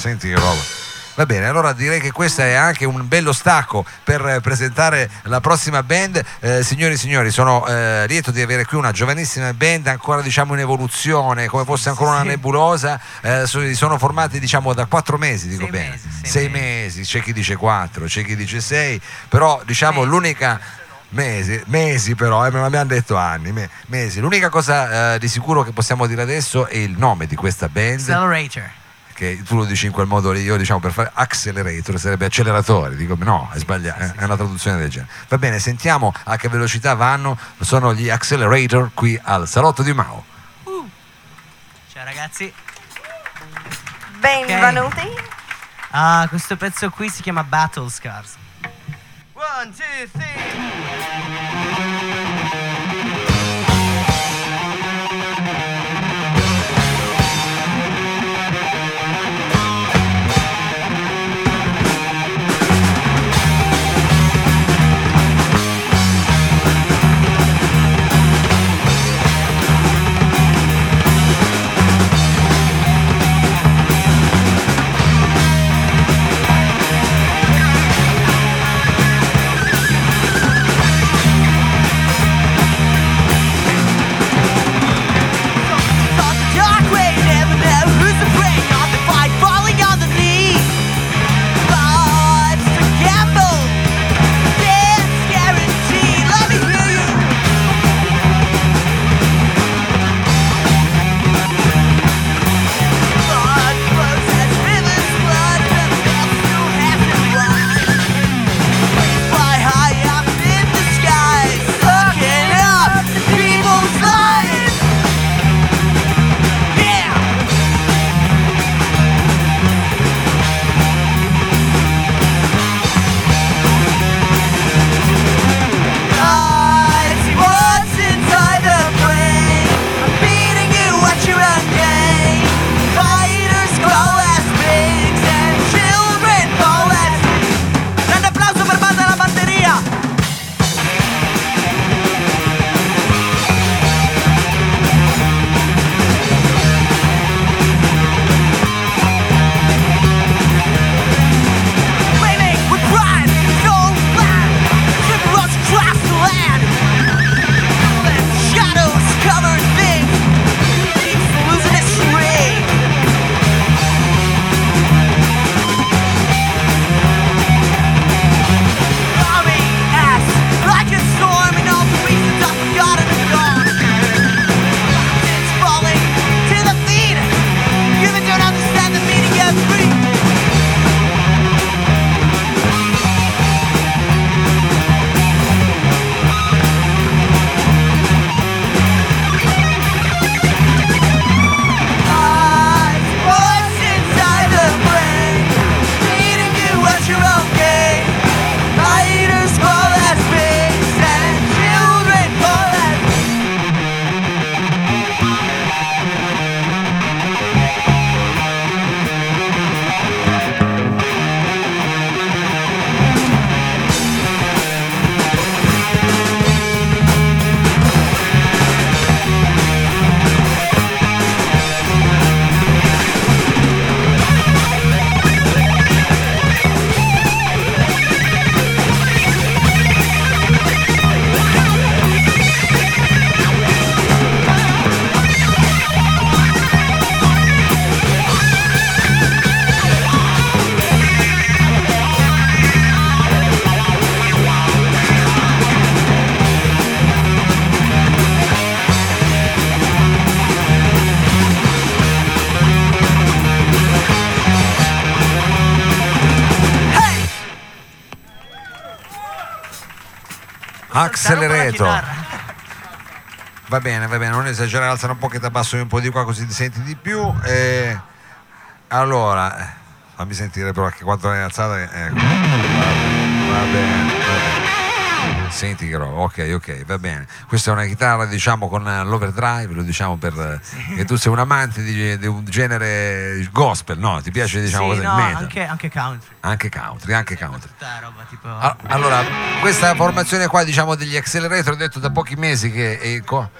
senti che roba. Va bene, allora direi che questo è anche un bello stacco per eh, presentare la prossima band. Eh, signori e signori, sono eh, lieto di avere qui una giovanissima band ancora diciamo in evoluzione, come fosse ancora una Sì. nebulosa. Eh, so- sono formati diciamo da quattro mesi, dico Sei bene. mesi, sei sei mesi, c'è chi dice quattro, c'è chi dice sei, però diciamo Mesi. l'unica Mesi, mesi però, eh, me l'abbiamo detto anni, me- mesi. L'unica cosa eh, di sicuro che possiamo dire adesso è il nome di questa band Accelerator. Che tu lo dici in quel modo lì, io diciamo per fare accelerator sarebbe acceleratore, dico no, è sbagliato, è una traduzione del genere. Va bene, sentiamo a che velocità vanno, sono gli accelerator qui al salotto di Mao. Ciao ragazzi. Benvenuti. Ah, questo pezzo qui si chiama Battle Scars. One, two, three. Accelerator. Va bene, va bene, non esagerare, alzare un po' che ti abbasso un po' di qua così ti senti di più. E... Allora, eh, fammi sentire però che quanto l'hai alzata. eh, Ecco. Va bene, va bene. Senti che roba, ok, ok, va bene. Questa è una chitarra, diciamo, con eh, l'overdrive, lo diciamo per eh, che tu sei un amante di, di un genere gospel, no? Ti piace, diciamo, sì, no, anche, anche country. Anche country, anche country. Roba tipo... Ah, Allora, questa formazione qua, diciamo, degli accelerator, ho detto da pochi mesi che... co-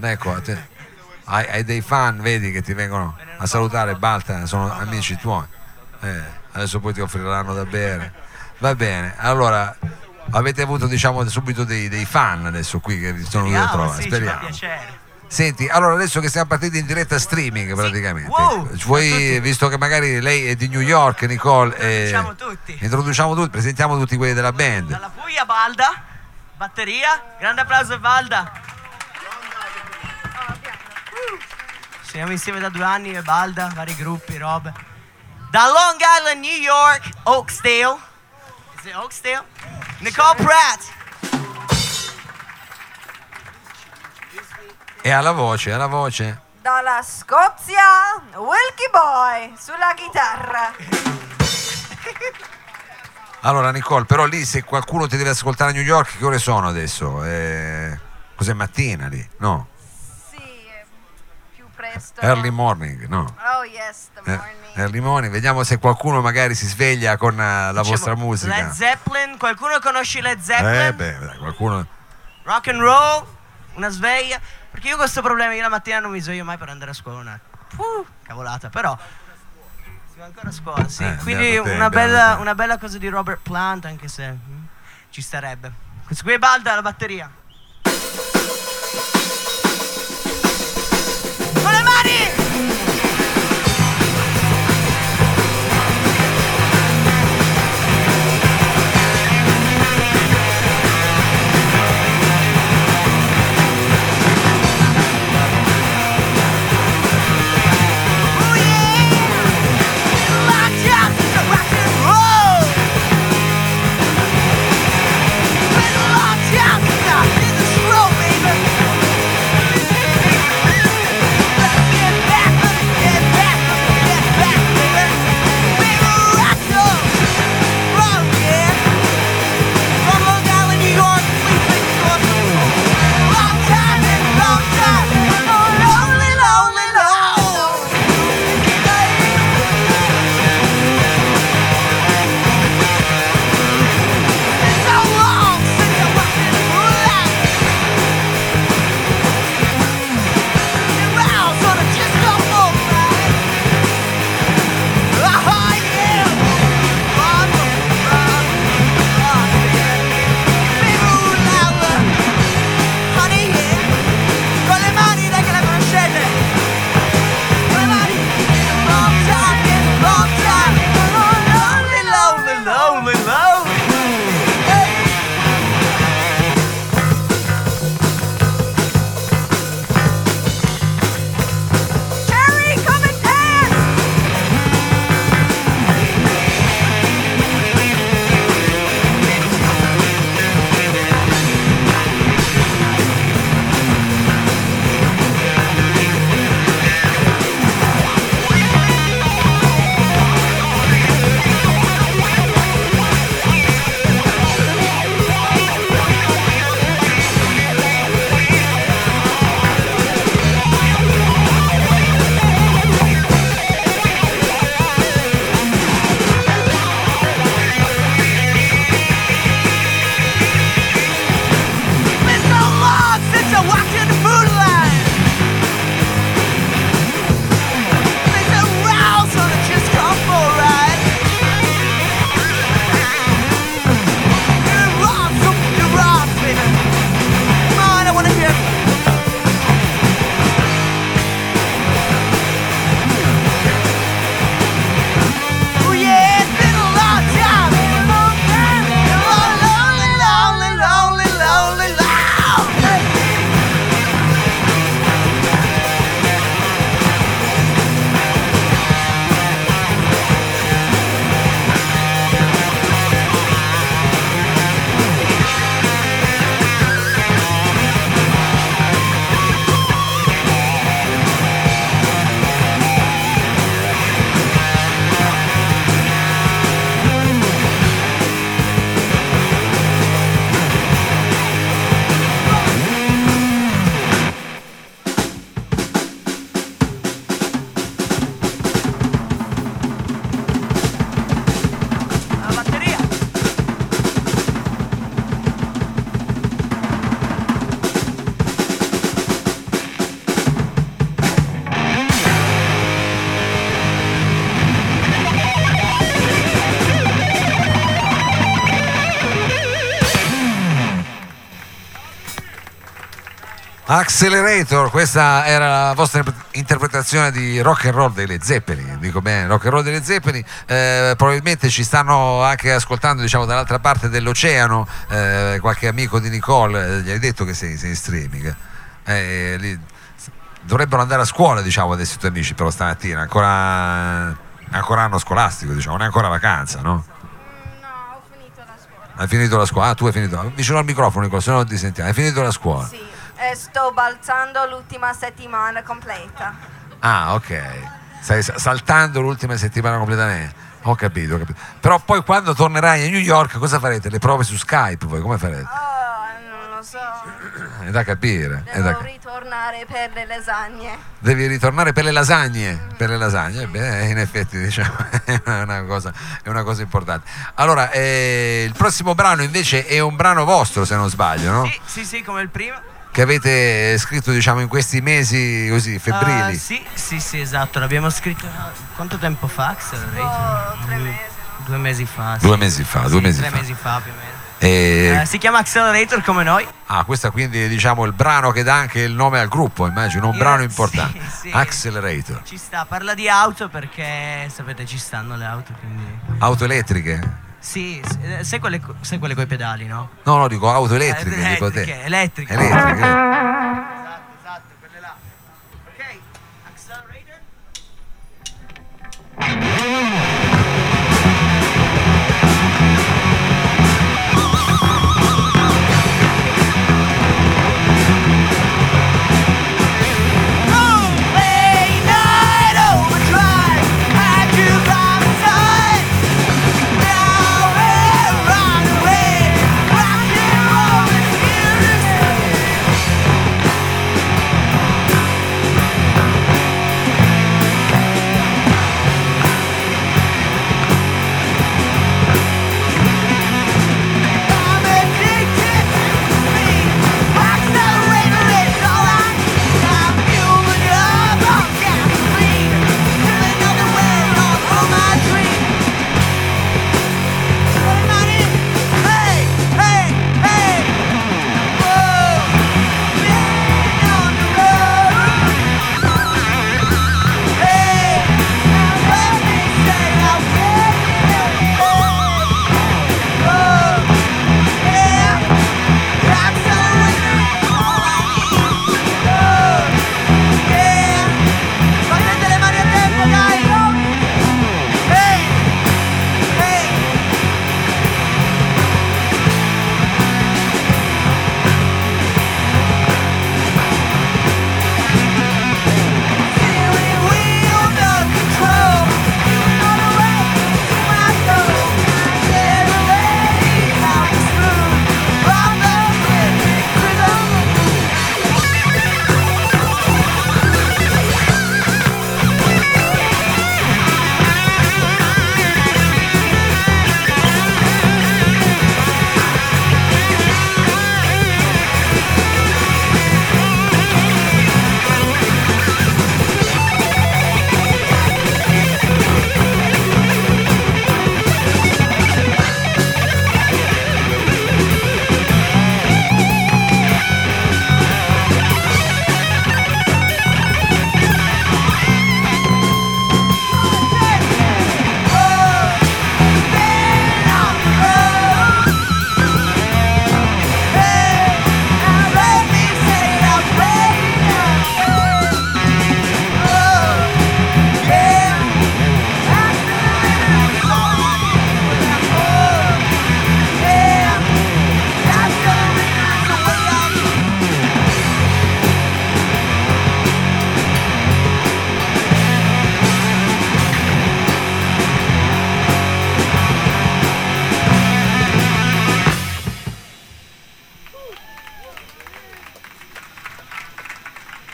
ecco, a te- hai, hai dei fan, vedi, che ti vengono a salutare, Balta, sono amici tuoi. Eh, adesso poi ti offriranno da bere. Va bene, allora avete avuto diciamo subito dei, dei fan adesso qui che sono venuti a Speriamo, trovare. sì, Speriamo. Senti, allora adesso che siamo partiti in diretta streaming praticamente, Wow, vuoi, a tutti. visto che magari lei è di New York, Nicole, eh, Introduciamo tutti. introduciamo tutti, presentiamo tutti quelli della band. Dalla Puglia Balda, batteria, grande applauso a Balda. Siamo insieme da due anni e Balda, vari gruppi, robe. Da Long Island, New York, Oakdale. Is it Oakdale? Nicole Pratt. E alla voce, alla voce. Dalla Scozia, Wilkie Boy sulla chitarra. Allora Nicole, però lì se qualcuno ti deve ascoltare a New York, che ore sono adesso? Eh, cos'è mattina lì? No, Sì, più presto. early morning, no. Yes, the Eh, morning. early morning, vediamo se qualcuno magari si sveglia con eh, la vostra Dicevo, musica. Led Zeppelin, qualcuno conosce Led Zeppelin? Eh beh, dai, qualcuno... Rock and roll, una sveglia. Perché io ho questo problema, io la mattina non mi sveglio mai per andare a scuola, una uh, cavolata, però si va ancora a scuola, sì. Eh, Quindi te, una, bella, una bella cosa di Robert Plant, anche se mm, ci starebbe. Questo qui è Balda, la batteria. Accelerator, questa era la vostra interpretazione di rock and roll delle Zeppelin, dico bene, rock and roll delle Zeppelin, eh, probabilmente ci stanno anche ascoltando diciamo dall'altra parte dell'oceano, eh, qualche amico di Nicole, eh, gli hai detto che sei, sei in streaming, Eh, lì- dovrebbero andare a scuola diciamo adesso i tuoi amici però stamattina, ancora, ancora anno scolastico diciamo, non è ancora vacanza, no? No, ho finito la scuola. Hai finito la scuola? Ah, tu hai finito. Vicino al microfono, Nicola, se no non ti sentiamo. Hai finito la scuola? Sì, e sto balzando l'ultima settimana completa. Ah, ok. Stai sa- saltando l'ultima settimana completamente. Ho capito, ho capito. Però poi quando tornerai a New York cosa farete? Le prove su Skype voi come farete? Oh, non lo so. È da capire. Da Devo ca- ritornare per le lasagne. Devi ritornare per le lasagne. Per le lasagne, Ebbene, in effetti diciamo, è una cosa, è una cosa importante. Allora, eh, il prossimo brano invece è un brano vostro, se non sbaglio, no? Sì, sì, sì, come il primo. Che avete scritto diciamo in questi mesi così febbrili. Ah, sì, sì, sì, esatto. L'abbiamo scritto ah, quanto tempo fa? Accelerator? Oh, tre Due- mesi. Due mesi fa. Due sì. mesi fa, Sì, due mesi tre fa. mesi fa più o meno. E- Eh, si chiama Accelerator come noi. Ah, questo quindi è diciamo il brano che dà anche il nome al gruppo, immagino, un Io- brano sì, importante. sì. Accelerator. Ci sta, parla di auto perché sapete ci stanno le auto, quindi. Auto elettriche? Sì, sai quelle, sai quelle coi pedali, no? No, no, dico auto elettriche, Eh, dico te. elettriche, elettriche.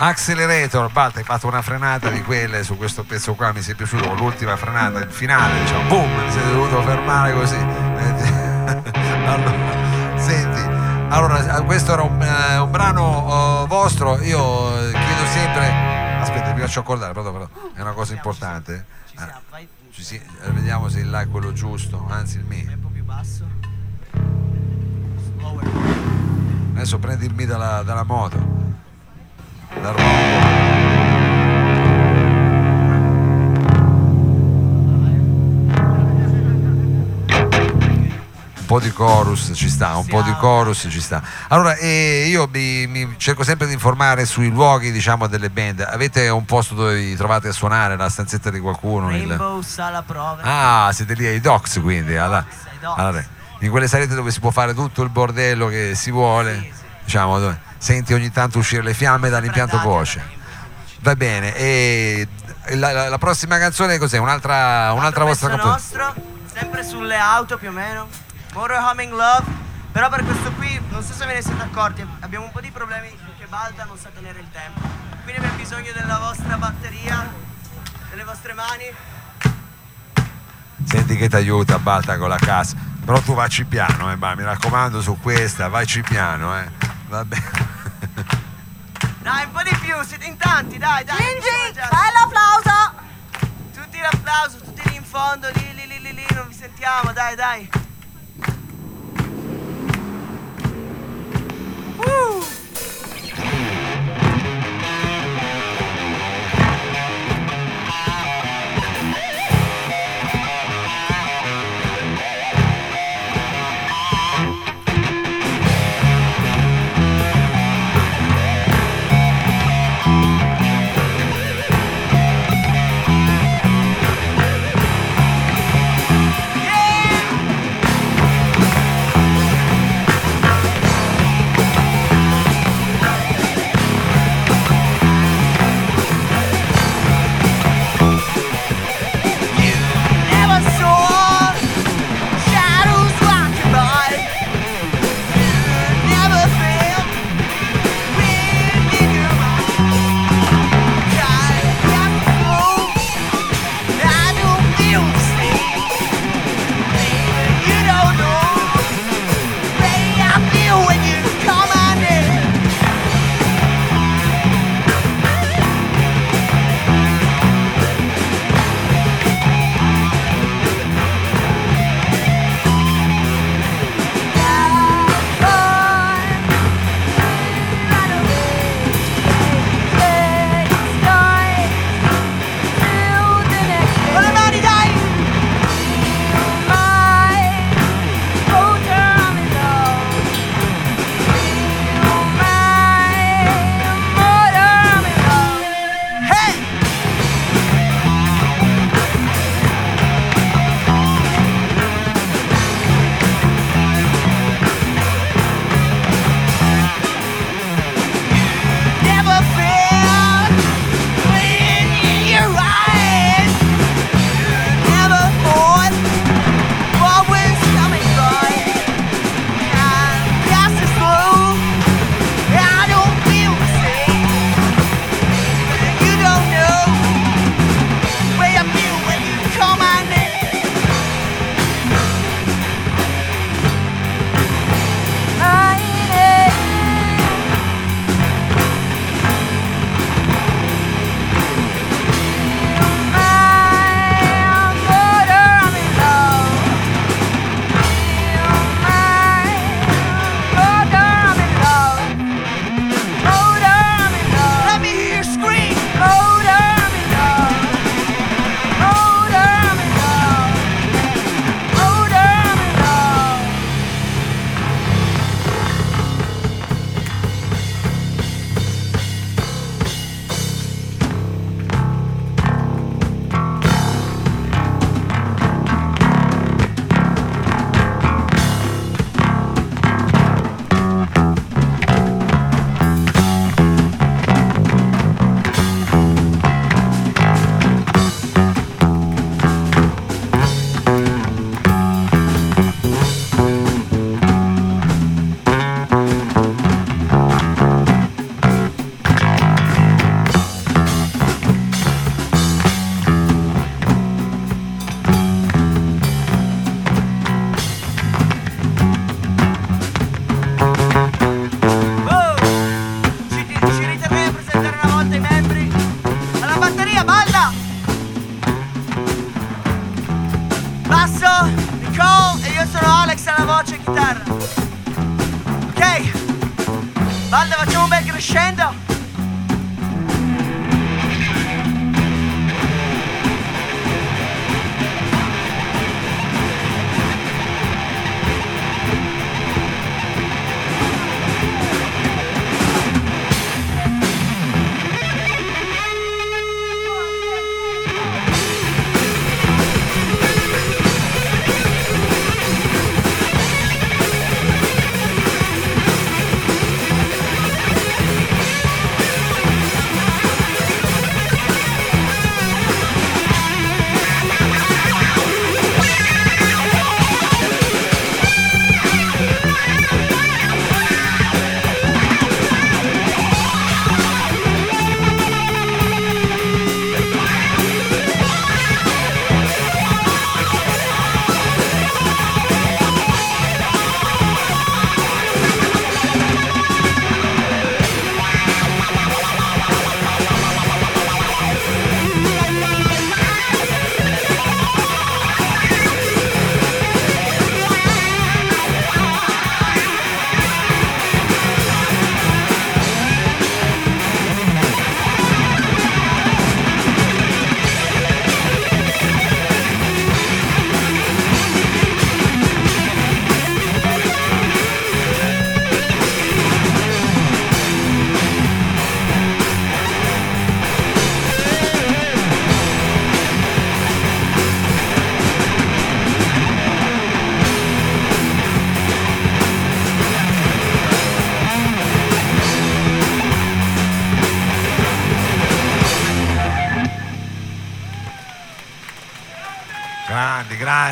Accelerator, Balta, hai fatto una frenata di quelle su questo pezzo qua, mi sei piaciuto con l'ultima frenata, il finale, diciamo, boom, mi siete dovuto fermare così. allora, senti, allora, questo era un, eh, un brano eh, vostro, io eh, chiedo sempre, aspetta, vi faccio accordare, però, però è una cosa importante. Ci siamo, vai. ci si- vediamo se il là è quello giusto, anzi il Vai mio. un po' più basso. Slower. Adesso prendi il mi dalla, dalla moto. Rombo. Un po' di chorus ci sta, un po' di chorus ci sta. Allora, eh, io mi, mi cerco sempre di informare sui luoghi, diciamo, delle band. Avete un posto dove vi trovate a suonare, la stanzetta di qualcuno? il- Rainbow, sala prove. Ah, siete lì ai docks quindi, alla- alla- in quelle salette dove si può fare tutto il bordello che si vuole, Sì, sì. Diciamo, dove senti ogni tanto uscire le fiamme dall'impianto voce. Va bene, e la, la- la prossima canzone cos'è? Un'altra, un'altra vostra composizione? nostro, sempre sulle auto più o meno. Motor Humming Love. Però per questo qui, non so se ve ne siete accorti, abbiamo un po' di problemi perché Balda non sa tenere il tempo. Quindi abbiamo bisogno della vostra batteria, delle vostre mani. Senti che ti aiuta Balta con la cassa. Però tu vacci piano, eh, ma mi raccomando su questa, vacci piano, eh. Va bene. Dai, un po' di più, siete in tanti, dai, dai. Già. fai l'applauso! Tutti l'applauso, tutti lì in fondo, lì, lì, lì, lì, lì, non vi sentiamo, dai, dai. Uh.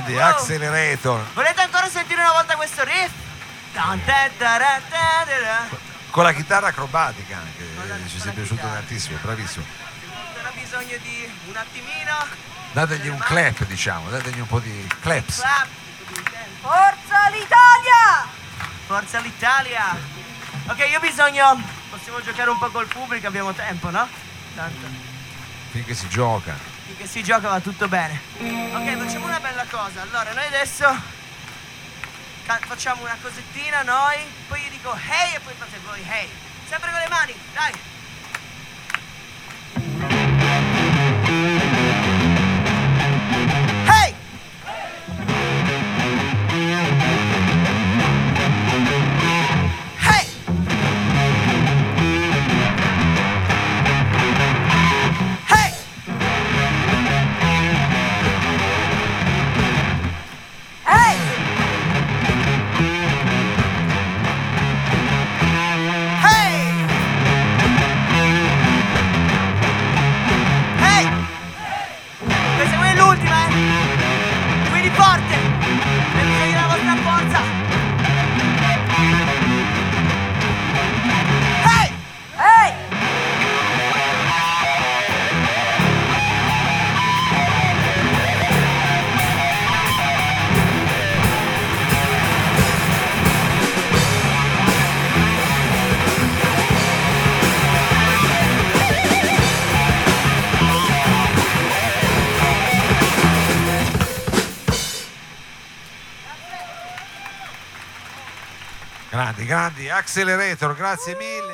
Grandi, Wow. Accelerator. Volete ancora sentire una volta questo riff? Con la chitarra acrobatica anche, la- eh, ci sei piaciuto chitarra. tantissimo, bravissimo. Ancora bisogno di un attimino. Dategli un clap, diciamo, dategli un po' di claps. Clap. Forza l'Italia! Forza l'Italia! Ok, io ho bisogno. Possiamo giocare un po' col pubblico, abbiamo tempo, no? Tanto. Finché si gioca. Finché si gioca va tutto bene. Ok, facciamo una bella cosa. Allora, noi adesso facciamo una cosettina noi, poi io dico hey e poi fate voi hey. Sempre con le mani, dai. Grandi, Accelerator, grazie mille.